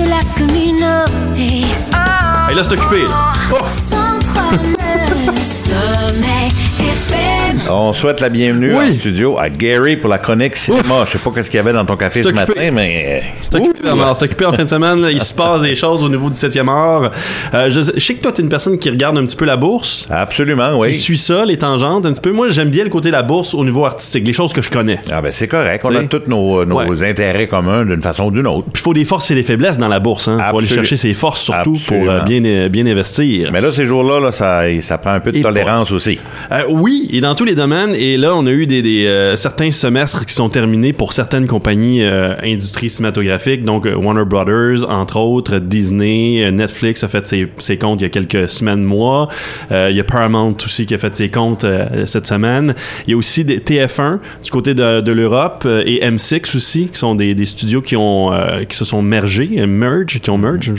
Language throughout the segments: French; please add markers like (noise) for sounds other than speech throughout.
de la communauté. (laughs) Et là, c'est occupé. là. Oh! 103.9 Sommeil FM. On souhaite la bienvenue Oui. en studio à Gary pour la chronique cinéma. Je sais pas qu'est-ce qu'il y avait dans ton café ce matin, mais... C'est occupé, c'est occupé en fin de semaine. Il se passe des choses au niveau du 7e art. Euh, je, sais- que toi, t'es une personne qui regarde un petit peu la bourse. Absolument, Qui oui. suit ça, les tangentes, un petit peu. Moi, j'aime bien le côté de la bourse au niveau artistique, les choses que je connais. Ah ben c'est correct. On a tous nos, nos Ouais. intérêts communs d'une façon ou d'une autre. Puis il faut des forces et des faiblesses dans la bourse. Hein. Faut aller chercher ses forces surtout Absolument. pour euh, bien, euh, bien investir. Mais là, ces jours-là, là, ça, ça prend un peu de Et tolérance aussi. Euh, oui, et dans tous les domaines. Et là, on a eu des, euh, certains semestres qui sont terminés pour certaines compagnies euh, industries cinématographiques. Donc, euh, Warner Brothers, entre autres, Disney, euh, Netflix a fait ses, comptes il y a quelques semaines, mois. Il y a Paramount aussi qui a fait ses comptes cette semaine. Il y a aussi des TF1 du côté de, l'Europe et M6 aussi, qui sont des, studios qui ont qui se sont mergés, merge, qui ont merge,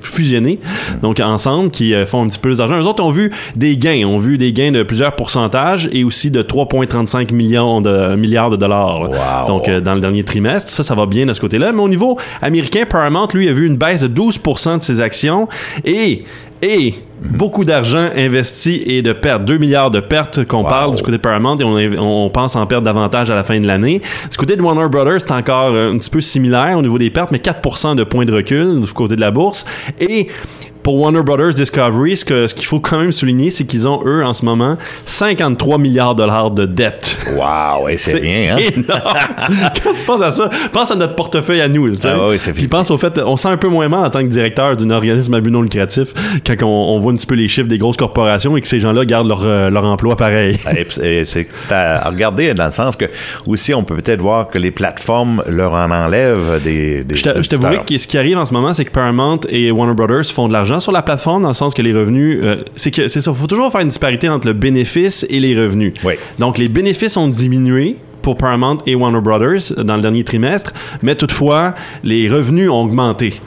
fusionné, donc ensemble, qui font un petit peu plus d'argent. Eux autres ont vu des gains, ont vu des gains de plusieurs pourcentages et aussi de 3,35 millions de milliards de dollars. Wow. Donc euh, dans le dernier trimestre, ça, ça va bien de ce côté-là. Mais au niveau américain, Paramount, lui, a vu une baisse de 12% de ses actions et et beaucoup d'argent investi et de pertes, 2 milliards de pertes qu'on Wow. parle du côté de Paramount et on, on pense en perdre davantage à la fin de l'année. Du côté de Warner Brothers, c'est encore euh, un petit peu similaire au niveau des pertes, mais 4% de points de recul du côté de la bourse. Et pour Warner Brothers Discovery, ce qu'il faut quand même souligner, c'est qu'ils ont, eux, en ce moment, 53 milliards de dollars de dettes. Wow, et c'est rien, hein? (laughs) Quand tu penses à ça, pense à notre portefeuille à nous. tu sais. Ah oui, c'est Puis pense au fait, on sent un peu moins mal en tant que directeur d'un organisme à but non lucratif quand on, on voit un petit peu les chiffres des grosses corporations et que ces gens-là gardent leur, euh, leur emploi pareil. (laughs) C'est à regarder dans le sens que aussi on peut peut-être voir que les plateformes leur en enlèvent des. des Je t'a- je t'avouerai auditeurs. que ce qui arrive en ce moment, c'est que Paramount et Warner Brothers font de l'argent sur la plateforme dans le sens que les revenus, euh, c'est que c'est ça, faut toujours faire une disparité entre le bénéfice et les revenus. Oui. Donc les bénéfices ont diminué pour Paramount et Warner Brothers dans le dernier trimestre, mais toutefois les revenus ont augmenté.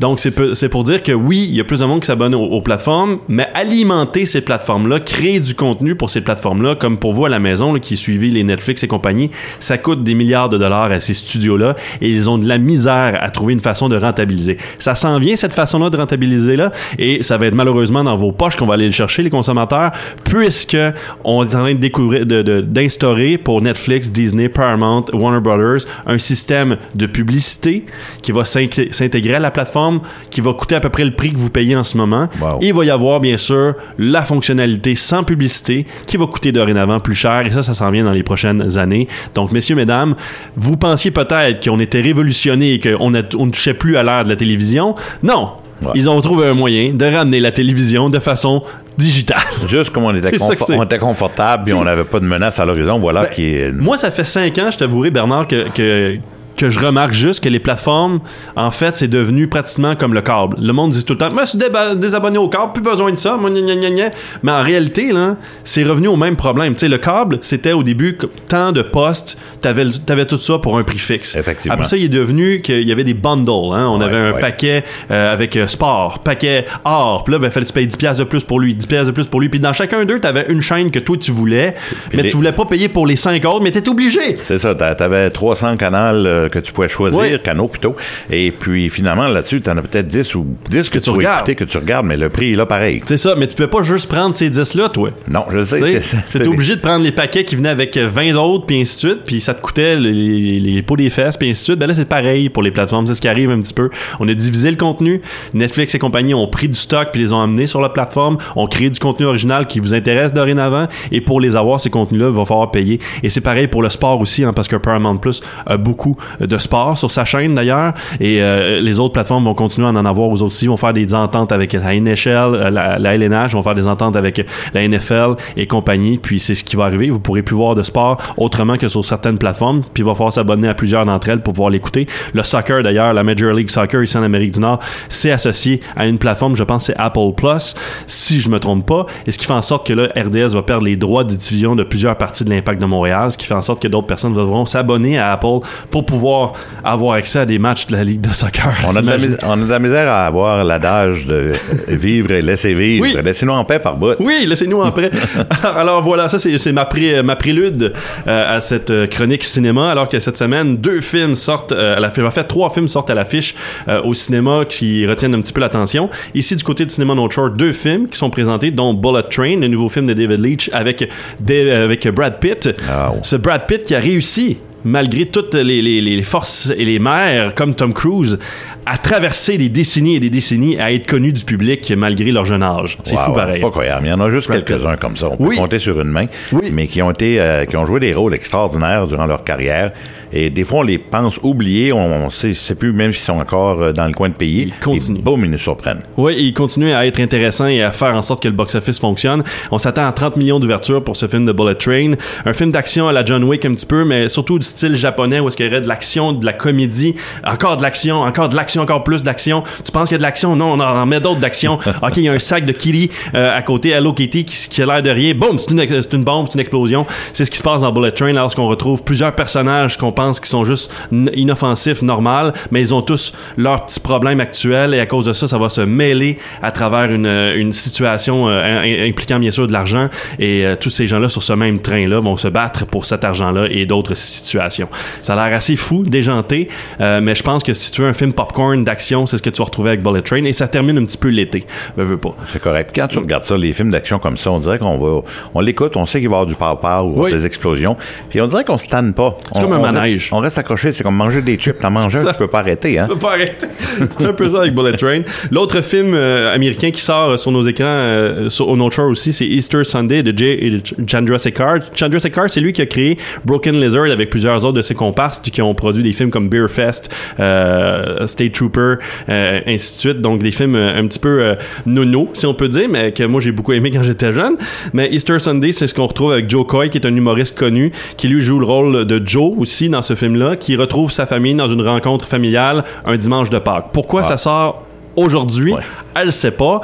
Donc, c'est pour dire que oui, il y a plus de monde qui s'abonne aux, aux plateformes, mais alimenter ces plateformes-là, créer du contenu pour ces plateformes-là, comme pour vous à la maison là, qui suivez les Netflix et compagnie, ça coûte des milliards de dollars à ces studios-là et ils ont de la misère à trouver une façon de rentabiliser. Ça s'en vient, cette façon-là de rentabiliser-là, et ça va être malheureusement dans vos poches qu'on va aller le chercher, les consommateurs, puisque on est en train de découvrir, de- de- d'instaurer pour Netflix, Disney, Paramount, Warner Brothers, un système de publicité qui va s'int- s'intégrer à la plateforme, qui va coûter à peu près le prix que vous payez en ce moment. Wow. Et il va y avoir, bien sûr, la fonctionnalité sans publicité qui va coûter dorénavant plus cher. Et ça, ça s'en vient dans les prochaines années. Donc, messieurs, mesdames, vous pensiez peut-être qu'on était révolutionné et qu'on on ne touchait plus à l'ère de la télévision. Non! Ouais. Ils ont trouvé un moyen de ramener la télévision de façon digitale. Juste comme on était, (laughs) on était confortable puis on n'avait pas de menace à l'horizon, voilà Ben, qui est. Moi, ça fait cinq ans, je t'avouerai, Bernard, que, que, que je remarque juste que les plateformes, en fait, c'est devenu pratiquement comme le câble. Le monde dit tout le temps, je suis désabonné au câble, plus besoin de ça, moi, gna, gna, gna. Mais en réalité, là, c'est revenu au même problème. Tu sais, le câble, c'était au début tant de postes, t'avais, avais tout ça pour un prix fixe. Effectivement. Après ça, il est devenu qu'il y avait des bundles. Hein? On Ouais, avait un ouais. paquet euh, avec euh, sport, paquet art. Puis là, ben, fallait que tu payes 10$ piastres de plus pour lui, 10$ piastres de plus pour lui. Puis dans chacun d'eux, t'avais une chaîne que toi, tu voulais, mais les- tu voulais pas payer pour les 5 autres, mais t'étais obligé. C'est ça, t'a- t'avais 300 canaux euh, que tu pouvais choisir, Oui. canaux plutôt. Et puis finalement, là-dessus, t'en as peut-être 10 ou 10 que, tu tu vas regardes. écouter, que tu regardes, mais le prix est là pareil. C'est ça, mais tu peux pas juste prendre ces 10-là, toi. Non, je sais. Tu T'étais obligé de prendre les paquets qui venaient avec 20 autres, puis ainsi de suite, puis ça te coûtait les, les, les pots des fesses, puis ainsi de suite. Ben là, c'est pareil pour les plateformes, c'est ce qui arrive un petit peu. On a divisé le contenu. Netflix et compagnie ont pris du stock, puis les ont amenés sur la plateforme, ont créé du contenu original qui vous intéresse dorénavant, et pour les avoir, ces contenus-là, il va falloir payer. Et c'est pareil pour le sport aussi, hein, parce que Paramount Plus a beaucoup de sport sur sa chaîne d'ailleurs, et euh, les autres plateformes vont continuer à en avoir. Aux autres aussi, vont faire des ententes avec la NHL, euh, la, LNH, vont faire des ententes avec la NFL et compagnie, puis c'est ce qui va arriver. Vous pourrez plus voir de sport autrement que sur certaines plateformes, puis il va falloir s'abonner à plusieurs d'entre elles pour pouvoir l'écouter. Le soccer d'ailleurs, la Major League Soccer ici en Amérique du Nord, c'est associé à une plateforme, je pense c'est Apple Plus, si je me trompe pas, et ce qui fait en sorte que là, RDS va perdre les droits de diffusion de plusieurs parties de l'Impact de Montréal, ce qui fait en sorte que d'autres personnes devront s'abonner à Apple pour pouvoir pouvoir avoir accès à des matchs de la Ligue de soccer. On a, de la, Imagine. mis- on a de la misère à avoir l'adage de vivre et laisser vivre. Oui. Laissez-nous en paix par bout. Oui, laissez-nous en prêt. (laughs) (laughs) alors voilà, ça c'est c'est ma, pré- ma prélude euh, à cette euh, chronique cinéma. Alors que cette semaine, deux films sortent euh, à la En fait, trois films sortent à l'affiche euh, au cinéma qui retiennent un petit peu l'attention. Ici, du côté du cinéma No Short, deux films qui sont présentés, dont Bullet Train, le nouveau film de David Leitch avec, avec Brad Pitt. Ah, ouais. Ce Brad Pitt qui a réussi malgré toutes les, les- les forces et les mers, comme Tom Cruise, à traverser des décennies et des décennies à être connu du public malgré leur jeune âge. C'est fou pareil. C'est pas croyable. Il y en a juste quelques-uns comme ça. On peut Oui. compter sur une main, Oui. mais qui ont été, euh, qui ont joué des rôles extraordinaires durant leur carrière. Et des fois, on les pense oubliés. On, on sait, sait plus même s'ils sont encore euh, dans le coin de pays. Ils continuent. Et boum, ils nous surprennent. Oui, il continue à être intéressant et à faire en sorte que le box-office fonctionne. On s'attend à 30 millions d'ouvertures pour ce film de Bullet Train. Un film d'action à la John Wick un petit peu, mais surtout du style japonais où est-ce qu'il y aurait de l'action, de la comédie, encore de l'action, encore de l'action, encore plus d'action. Tu penses qu'il y a de l'action? Non, on en met d'autres d'action. (laughs) OK, il y a un sac de Kitty euh, à côté, Hello Kitty, qui, qui a l'air de rien. Boum, c'est une, une bombe, c'est une explosion. C'est ce qui se passe dans Bullet Train lorsqu'on retrouve plusieurs personnages qu'on pense qui sont juste inoffensifs, normal, mais ils ont tous leurs petits problèmes actuels et à cause de ça, ça va se mêler à travers une, euh, une situation euh, im- impliquant bien sûr de l'argent et euh, tous ces gens-là sur ce même train-là vont se battre pour cet argent-là et d'autres situations. Ça a l'air assez fou, déjanté, euh, mais je pense que si tu veux un film popcorn d'action, c'est ce que tu vas retrouver avec Bullet Train et ça termine un petit peu l'été. Veux, veux pas. C'est correct. Quand tu regardes ça, les films d'action comme ça, on dirait qu'on va, on l'écoute, on sait qu'il va y avoir du pow-pow ou Oui. des explosions. Puis on dirait qu'on se tanne pas. C'est comme un on- On reste accroché. C'est comme manger des chips. T'en manges un, (laughs) tu peux pas arrêter, hein. Tu peux pas arrêter. C'est un peu ça avec Bullet Train. L'autre film euh, américain qui sort euh, sur nos écrans, euh, sur, au North Shore aussi, c'est Easter Sunday de Jay et Chandra Sekhar. Chandra Sekhar, c'est lui qui a créé Broken Lizard avec plusieurs autres de ses comparses qui ont produit des films comme Beer Fest, euh, State Trooper, ainsi de suite. Donc des films un petit peu nono, si on peut dire, mais que moi j'ai beaucoup aimé quand j'étais jeune. Mais Easter Sunday, c'est ce qu'on retrouve avec Joe Coy, qui est un humoriste connu, qui lui joue le rôle de Joe aussi dans ce film-là, qui retrouve sa famille dans une rencontre familiale un dimanche de Pâques. Pourquoi Ah. ça sort aujourd'hui? Ouais. Elle sait pas.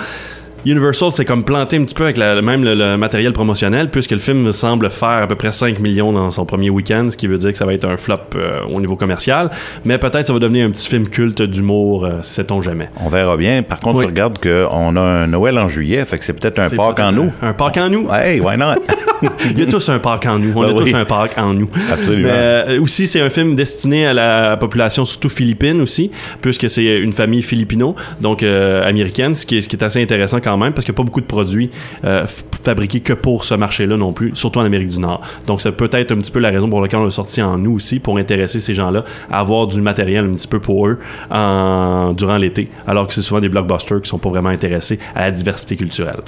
Universal s'est comme planté un petit peu avec la- même le, le matériel promotionnel puisque le film semble faire à peu près 5 millions dans son premier week-end, ce qui veut dire que ça va être un flop euh, au niveau commercial. Mais peut-être ça va devenir un petit film culte d'humour, euh, sait-on jamais. On verra bien. Par contre, Oui. tu regardes qu'on a un Noël en juillet, fait que c'est peut-être un Pâques en nous. Un, Pâques en nous. Hey, why not? (laughs) (laughs) Il y a tous un Pâques en nous. On Ben a tous un Pâques en nous. Absolument. Mais, euh, aussi, c'est un film destiné à la population surtout philippine aussi, puisque c'est une famille filipino, donc euh, américaine, ce qui, est, ce qui est assez intéressant quand même, parce qu'il n'y a pas beaucoup de produits euh, fabriqués que pour ce marché-là non plus, surtout en Amérique du Nord. Donc, c'est peut-être un petit peu la raison pour laquelle on l'a sorti en nous aussi, pour intéresser ces gens-là à avoir du matériel un petit peu pour eux en- durant l'été, alors que c'est souvent des blockbusters qui sont pas vraiment intéressés à la diversité culturelle.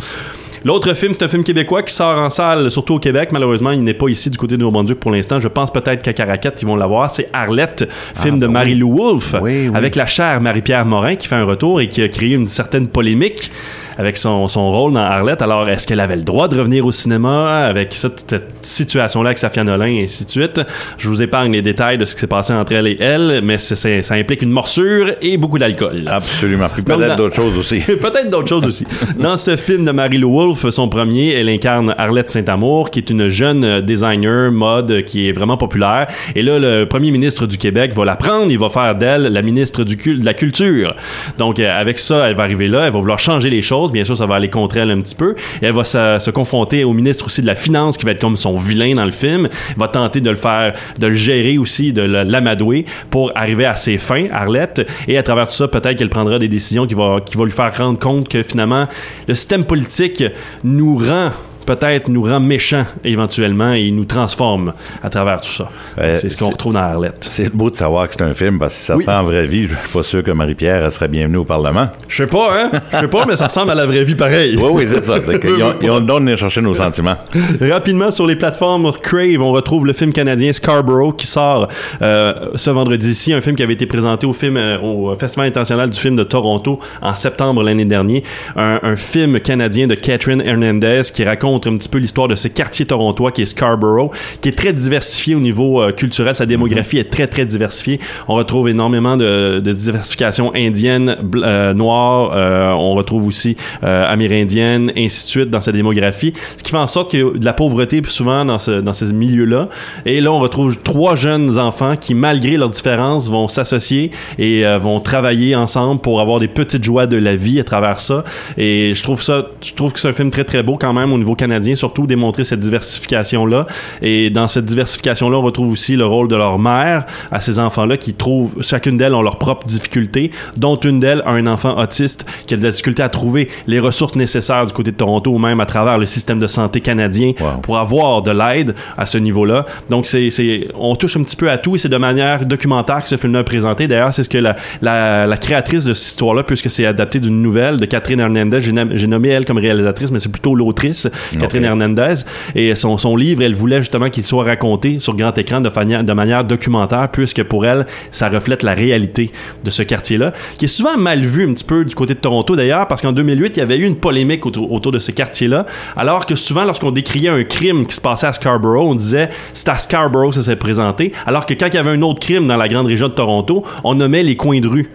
L'autre film, c'est un film québécois qui sort en salle, surtout au Québec. Malheureusement, il n'est pas ici du côté de Nouveau-Brunswick pour l'instant. Je pense peut-être qu'à Caracat, ils vont l'avoir. C'est Arlette, film de ben oui. Marie-Lou Wolfe, Oui, oui. avec la chère Marie-Pierre Morin qui fait un retour et qui a créé une certaine polémique avec son, son rôle dans Arlette. Alors, est-ce qu'elle avait le droit de revenir au cinéma avec cette situation-là avec Safia Nolin et ainsi de suite? Je vous épargne les détails de ce qui s'est passé entre elle et elle, mais ça implique une morsure et beaucoup d'alcool. Absolument. Puis peut-être d'autres choses aussi. (laughs) Peut-être d'autres choses aussi. Dans ce film de Marie-Lou Wolfe, son premier, elle incarne Arlette Saint-Amour, qui est une jeune euh, designer mode euh, qui est vraiment populaire. Et là, le premier ministre du Québec va la prendre, il va faire d'elle la ministre du de la culture. Donc, euh, avec ça, elle va arriver là, elle va vouloir changer les choses. Bien sûr, ça va aller contre elle un petit peu. Elle va se, se confronter au ministre aussi de la Finance, qui va être comme son vilain dans le film. Elle va tenter de le faire, de le gérer aussi, de l'amadouer pour arriver à ses fins, Arlette. Et à travers tout ça, peut-être qu'elle prendra des décisions qui vont qui va lui faire rendre compte que finalement, le système politique nous rend peut-être nous rend méchants éventuellement et nous transforme à travers tout ça. Euh, c'est ce qu'on retrouve dans Arlette. C'est beau de savoir que c'est un film, parce que si ça Oui. se fait en vraie vie, je suis pas sûr que Marie-Pierre elle serait bienvenue au Parlement. Je sais pas, hein? Je sais pas, mais ça ressemble à la vraie vie pareil. Oui, oui, c'est ça. (laughs) Ont, ils ont le don de venir chercher nos sentiments. Rapidement sur les plateformes Crave, on retrouve le film canadien Scarborough qui sort euh, ce vendredi-ci, un film qui avait été présenté au film euh, au Festival international du film de Toronto en septembre l'année dernière, un, un film canadien de Catherine Hernandez qui raconte un petit peu l'histoire de ce quartier torontois qui est Scarborough, qui est très diversifié au niveau euh, culturel. Sa démographie est très, très diversifiée. On retrouve énormément de, de diversification indienne, euh, noire. euh, on retrouve aussi amérindienne, ainsi de suite dans sa démographie. Ce qui fait en sorte qu'il y a de la pauvreté souvent dans, dans ces milieux-là. Et là, on retrouve trois jeunes enfants qui, malgré leurs différences, vont s'associer et vont travailler ensemble pour avoir des petites joies de la vie à travers ça. Et je trouve ça, je trouve que c'est un film très très beau quand même au niveau canadien, surtout démontrer cette diversification-là. Et dans cette diversification-là, on retrouve aussi le rôle de leur mère à ces enfants-là qui trouvent, chacune d'elles ont leurs propres difficultés, dont une d'elles a un enfant autiste qui a de la difficulté à trouver les ressources nécessaires du côté de Toronto ou même à travers le système de santé canadien Wow. pour avoir de l'aide à ce niveau-là. Donc, c'est, c'est, on touche un petit peu à tout et c'est de manière documentaire que ce film-là est présenté. D'ailleurs, c'est ce que la, la, la créatrice de cette histoire-là, puisque c'est adapté d'une nouvelle de Catherine Hernandez, j'ai nommé elle comme réalisatrice, mais c'est plutôt l'autrice, Catherine Hernandez. Et son, son livre, elle voulait justement qu'il soit raconté sur grand écran de, manière documentaire, puisque pour elle, ça reflète la réalité de ce quartier-là, qui est souvent mal vu un petit peu du côté de Toronto d'ailleurs, parce qu'en 2008, il y avait eu une polémique autour, autour de ce quartier-là, alors que souvent, lorsqu'on décriait un crime qui se passait à Scarborough, on disait c'est à Scarborough que ça s'est présenté, alors que quand il y avait un autre crime dans la grande région de Toronto, on nommait les coins de rue.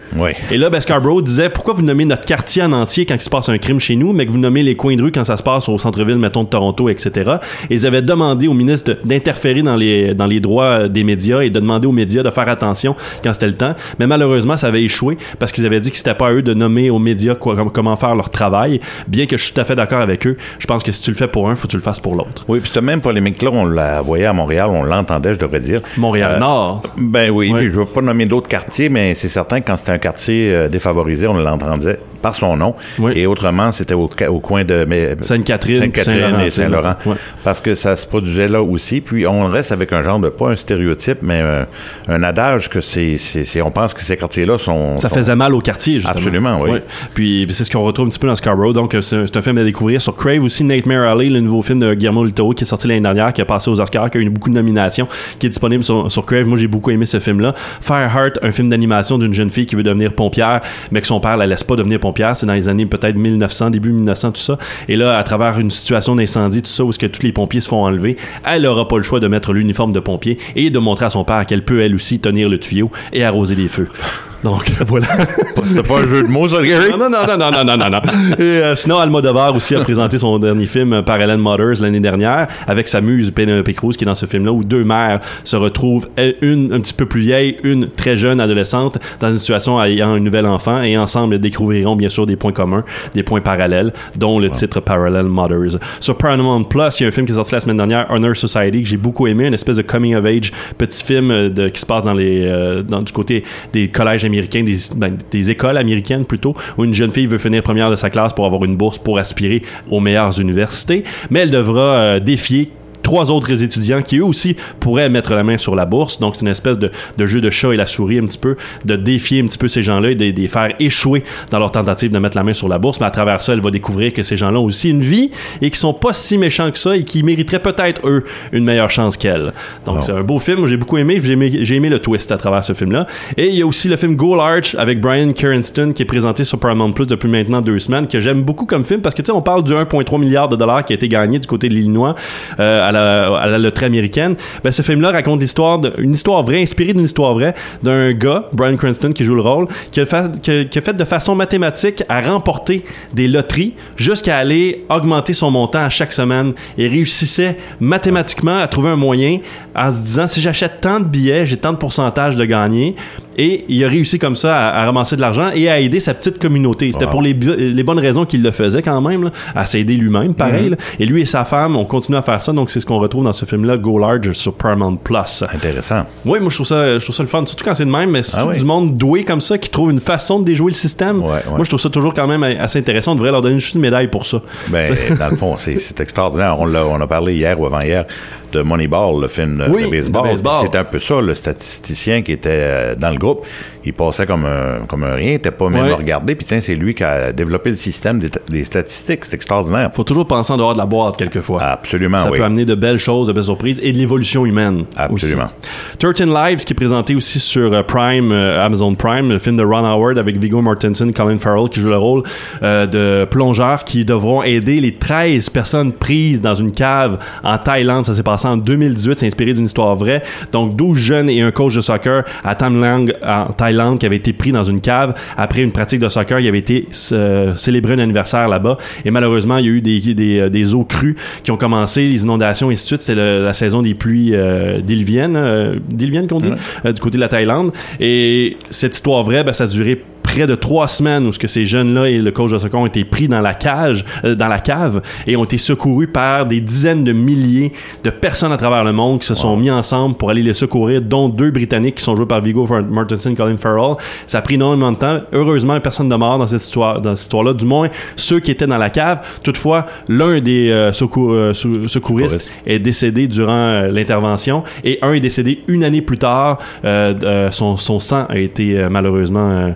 Et là, ben, Scarborough disait pourquoi vous nommez notre quartier en entier quand il se passe un crime chez nous, mais que vous nommez les coins de rue quand ça se passe au centre-ville, mettons, de Toronto, etc. Et ils avaient demandé au ministre d'interférer dans les, dans les droits euh, des médias et de demander aux médias de faire attention quand c'était le temps. Mais malheureusement, ça avait échoué parce qu'ils avaient dit que c'était pas à eux de nommer aux médias quoi- comment faire leur travail. Bien que je suis tout à fait d'accord avec eux, je pense que si tu le fais pour un, faut que tu le fasses pour l'autre. Oui, puis cette même polémique-là, on la voyait à Montréal, on l'entendait, je devrais dire. Montréal-Nord. Euh, ben oui, puis je ne veux pas nommer d'autres quartiers, mais c'est certain que quand c'était un quartier euh, défavorisé, on l'entendait par son nom. Oui. Et autrement, c'était au, coin de Sainte-Catherine, et Saint-Laurent. ouais. Parce que ça se produisait là aussi. Puis on reste avec un genre de, pas un stéréotype, mais un, un adage que c'est, on pense que ces quartiers-là sont. Ça sont- faisait mal au quartier, justement. Absolument, oui. Puis c'est ce qu'on retrouve un petit peu dans Scarborough. Donc, euh, c'est c'est un film à découvrir. Sur Crave aussi, Nightmare Alley, le nouveau film de Guillermo del Toro qui est sorti l'année dernière, qui a passé aux Oscars, qui a eu beaucoup de nominations, qui est disponible sur, sur Crave. Moi, j'ai beaucoup aimé ce film-là. Fireheart, un film d'animation d'une jeune fille qui veut devenir pompière, mais que son père la laisse pas devenir pompière. C'est dans les années peut-être 1900, début 1900, tout ça. Et là, à travers une situation d'incendie, tout ça, où est-ce que tous les pompiers se font enlever, elle aura pas le choix de mettre l'uniforme de pompier et de montrer à son père qu'elle peut elle aussi tenir le tuyau et arroser les feux. Donc (laughs) voilà. C'était pas un jeu de mots, ça, Gary? Non, non, non, non, non, non, non, non. Et euh, sinon, Almodovar aussi a présenté son dernier film, euh, Parallel Mothers, l'année dernière, avec sa muse Penelope Cruz, qui est dans ce film-là, où deux mères se retrouvent, elle, une un petit peu plus vieille, une très jeune adolescente, dans une situation ayant un nouvel enfant, et ensemble, découvriront bien sûr des points communs, des points parallèles, dont le titre Parallel Mothers. Sur Paramount Plus, il y a un film qui est sorti la semaine dernière, Honor Society, que j'ai beaucoup aimé, une espèce de coming of age, petit film euh, de, qui se passe dans les, euh, dans, du côté des collèges américains, des, ben, des écoles américaines plutôt, où une jeune fille veut finir première de sa classe pour avoir une bourse pour aspirer aux meilleures universités, mais elle devra euh, défier trois autres étudiants qui eux aussi pourraient mettre la main sur la bourse. Donc c'est une espèce de, de jeu de chat et la souris un petit peu, de défier un petit peu ces gens-là et de, de les faire échouer dans leur tentative de mettre la main sur la bourse. Mais à travers ça, elle va découvrir que ces gens-là ont aussi une vie et qui sont pas si méchants que ça et qui mériteraient peut-être eux une meilleure chance qu'elle. Donc c'est un beau film, j'ai beaucoup aimé, j'ai aimé, j'ai aimé le twist à travers ce film-là. Et il y a aussi le film Goal Arch avec Brian Cranston qui est présenté sur Paramount Plus depuis maintenant deux semaines, que j'aime beaucoup comme film parce que tu sais, on parle du 1,3 milliard de dollars qui a été gagné du côté de l'Illinois euh, à, la, à la loterie américaine. Ben, ce film-là raconte l'histoire de, une histoire vraie, inspirée d'une histoire vraie, d'un gars, Brian Cranston, qui joue le rôle, qui a, fait, qui a- qui a fait de façon mathématique à remporter des loteries jusqu'à aller augmenter son montant à chaque semaine et réussissait mathématiquement à trouver un moyen en se disant si j'achète tant de billets, j'ai tant de pourcentage de gagner. Et il a réussi comme ça à, à ramasser de l'argent et à aider sa petite communauté. C'était Wow. pour les, bonnes raisons qu'il le faisait quand même, là, à s'aider lui-même, pareil. là. Et lui et sa femme ont continué à faire ça. Donc c'est ce qu'on retrouve dans ce film-là, Go Large sur Paramount Plus. Intéressant. Oui, moi je trouve ça, je trouve ça le fun, surtout quand c'est de même, mais c'est Ah oui. du monde doué comme ça qui trouve une façon de déjouer le système. Ouais, ouais. Moi je trouve ça toujours quand même assez intéressant. On devrait leur donner juste une médaille pour ça. Ben, (laughs) dans le fond, c'est extraordinaire. On, a parlé hier ou avant-hier de Moneyball, le film de- Oui, de baseball. baseball. C'est un peu ça, le statisticien qui était euh, dans le up. Il passait comme un, comme un rien, il n'était pas même Ouais. regardé. Puis tiens, c'est lui qui a développé le système des, des statistiques. C'est extraordinaire. Faut toujours penser en dehors de la boîte quelquefois. Absolument, Ça oui. peut amener de belles choses, de belles surprises et de l'évolution humaine. Absolument. Aussi. 13 Lives qui est présenté aussi sur euh, Prime, euh, Amazon Prime, le film de Ron Howard avec Viggo Mortensen, Colin Farrell qui joue le rôle euh, de plongeurs qui devront aider les 13 personnes prises dans une cave en Thaïlande. Ça s'est passé en 2018, c'est inspiré d'une histoire vraie. Donc 12 jeunes et un coach de soccer à Tam Lang en Thaïlande qui avaient été pris dans une cave après une pratique de soccer. Il avait été euh, célébré un anniversaire là-bas et malheureusement il y a eu des, des, euh, des eaux crues qui ont commencé, les inondations et ainsi de suite. C'est la saison des pluies euh, diluviennes, euh, qu'on dit, euh, du côté de la Thaïlande. Et cette histoire vraie, ben, ça a duré près de trois semaines où ce que ces jeunes-là et le coach de soccer ont été pris dans la cage, euh, dans la cave et ont été secourus par des dizaines de milliers de personnes à travers le monde qui se sont mis ensemble pour aller les secourir, dont deux Britanniques qui sont joués par Viggo Mortensen, Colin Farrell. Ça a pris énormément de temps. Heureusement, personne de mort dans cette histoire, dans cette histoire-là, du moins ceux qui étaient dans la cave. Toutefois, l'un des euh, secours- euh, secouristes Secouristes. est décédé durant euh, l'intervention et un est décédé une année plus tard. Euh, euh, son, son sang a été malheureusement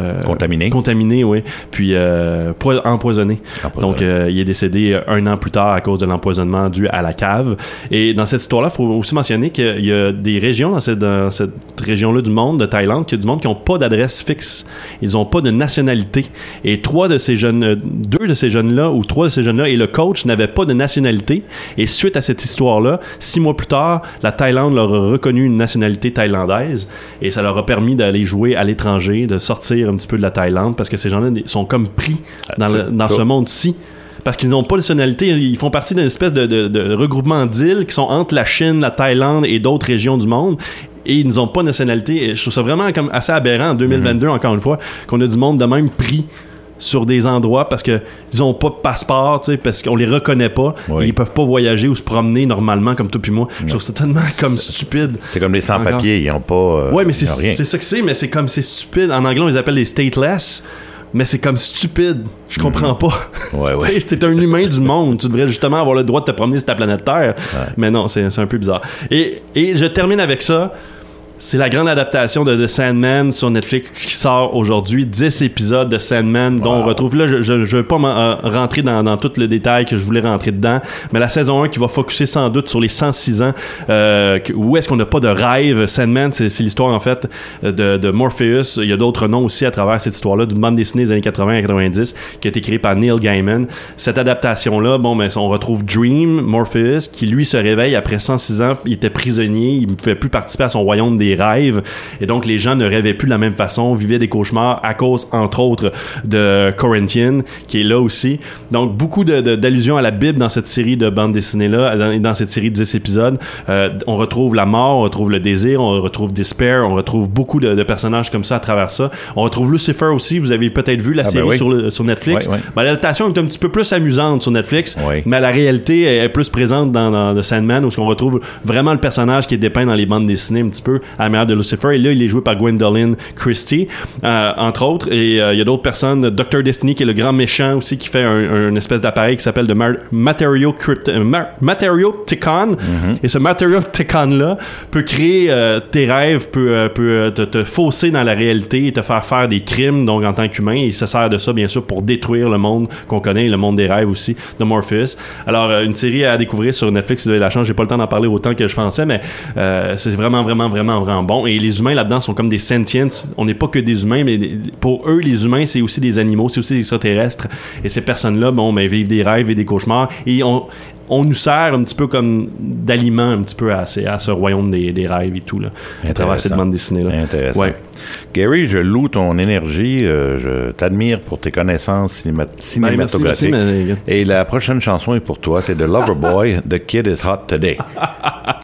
euh, Contaminé. contaminé, oui, puis euh, poi- empoisonné. Empoisonné. Donc, euh, il est décédé euh, un an plus tard à cause de l'empoisonnement dû à la cave. Et dans cette histoire-là, il faut aussi mentionner qu'il y a des régions dans cette, dans cette région-là du monde, de Thaïlande, qu'il y a du monde qui n'ont pas d'adresse fixe. Ils n'ont pas de nationalité. Et trois de ces jeunes, deux de ces jeunes-là, ou trois de ces jeunes-là, et le coach n'avaient pas de nationalité. Et suite à cette histoire-là, six mois plus tard, la Thaïlande leur a reconnu une nationalité thaïlandaise. Et ça leur a permis d'aller jouer à l'étranger, de sortir un petit peu de la Thaïlande, parce que ces gens-là sont comme pris dans, le- dans Ça- ce monde-ci. Parce qu'ils n'ont pas de nationalité, ils font partie d'une espèce de, de- de regroupement d'îles qui sont entre la Chine, la Thaïlande et d'autres régions du monde. Et ils n'ont pas de nationalité. Et je trouve ça vraiment comme assez aberrant en 2022, Mhm. encore une fois, qu'on a du monde de même pris sur des endroits parce que ils ont pas de passeport, parce qu'on les reconnaît pas, Oui. ils peuvent pas voyager ou se promener normalement comme toi puis moi. Je trouve ça tellement comme stupide. C'est comme les sans-papiers, ils n'ont pas. euh, Ouais, mais c'est ont ça que c'est, mais c'est comme c'est stupide. En anglais, on les appelle les stateless. Mais c'est comme stupide. Je comprends pas. Mhm. Ouais, (laughs) T'es un humain du monde. Tu devrais justement avoir le droit de te promener sur ta planète Terre. Mais non, c'est c'est un peu bizarre. Et, et je termine avec ça. C'est la grande adaptation de The Sandman sur Netflix qui sort aujourd'hui. 10 épisodes de Sandman dont on retrouve là, je, je vais pas euh, rentrer dans, dans tout le détail que je voulais rentrer dedans, mais la saison 1 qui va focuser sans doute sur les 106 ans, euh, où est-ce qu'on n'a pas de rêve. Sandman, c'est c'est l'histoire en fait de, de Morpheus. Il y a d'autres noms aussi à travers cette histoire-là, d'une bande dessinée des années 80 et 90 qui a été créée par Neil Gaiman. Cette adaptation-là, bon, ben, on retrouve Dream, Morpheus, qui lui se réveille après 106 ans. Il était prisonnier, il ne pouvait plus participer à son royaume des rêves. Et donc, les gens ne rêvaient plus de la même façon, vivaient des cauchemars à cause, entre autres, de Corinthian, qui est là aussi. Donc, beaucoup d'allusions à la Bible dans cette série de bandes dessinées-là, dans, dans cette série de 10 épisodes. Euh, on retrouve la mort, on retrouve le désir, on retrouve Despair, on retrouve beaucoup de, de personnages comme ça à travers ça. On retrouve Lucifer aussi, vous avez peut-être vu la Ah, ben série oui. sur, le- sur Netflix. Ouais, ouais. Ben, L'adaptation est un petit peu plus amusante sur Netflix, Oui. mais la réalité est plus présente dans, dans The Sandman, où on retrouve vraiment le personnage qui est dépeint dans les bandes dessinées un petit peu à la manière de Lucifer. Et là, il est joué par Gwendolyn Christie, euh, entre autres. Et euh, il y a d'autres personnes. Dr. Destiny, qui est le grand méchant aussi, qui fait un, un espèce d'appareil qui s'appelle le Mar- Materio Crypt- euh, Mar- Materioticon. Et ce Materioticon-là peut créer tes rêves, peut, peut te, te fausser dans la réalité et te faire faire des crimes, donc en tant qu'humain. Il se sert de ça, bien sûr, pour détruire le monde qu'on connaît, le monde des rêves aussi, de Morpheus. Alors, une série à découvrir sur Netflix, si vous avez la chance, j'ai pas le temps d'en parler autant que je pensais, mais c'est vraiment, vraiment, vraiment, vraiment bon. Et les humains là-dedans sont comme des sentients. On n'est pas que des humains, mais pour eux, les humains, c'est aussi des animaux, c'est aussi des extraterrestres. Et ces personnes-là, bon, ben, vivent des rêves et des cauchemars. Et on, on nous sert un petit peu comme d'aliment un petit peu à, ce royaume des, des rêves et tout, là, à travers cette bande dessinée-là. Intéressant. Ouais. Gary, je loue ton énergie. euh, je t'admire pour tes connaissances cinéma- Ben, merci, cinématographiques. merci, Et la prochaine chanson est pour toi. C'est de Loverboy, The Kid is Hot Today. (laughs)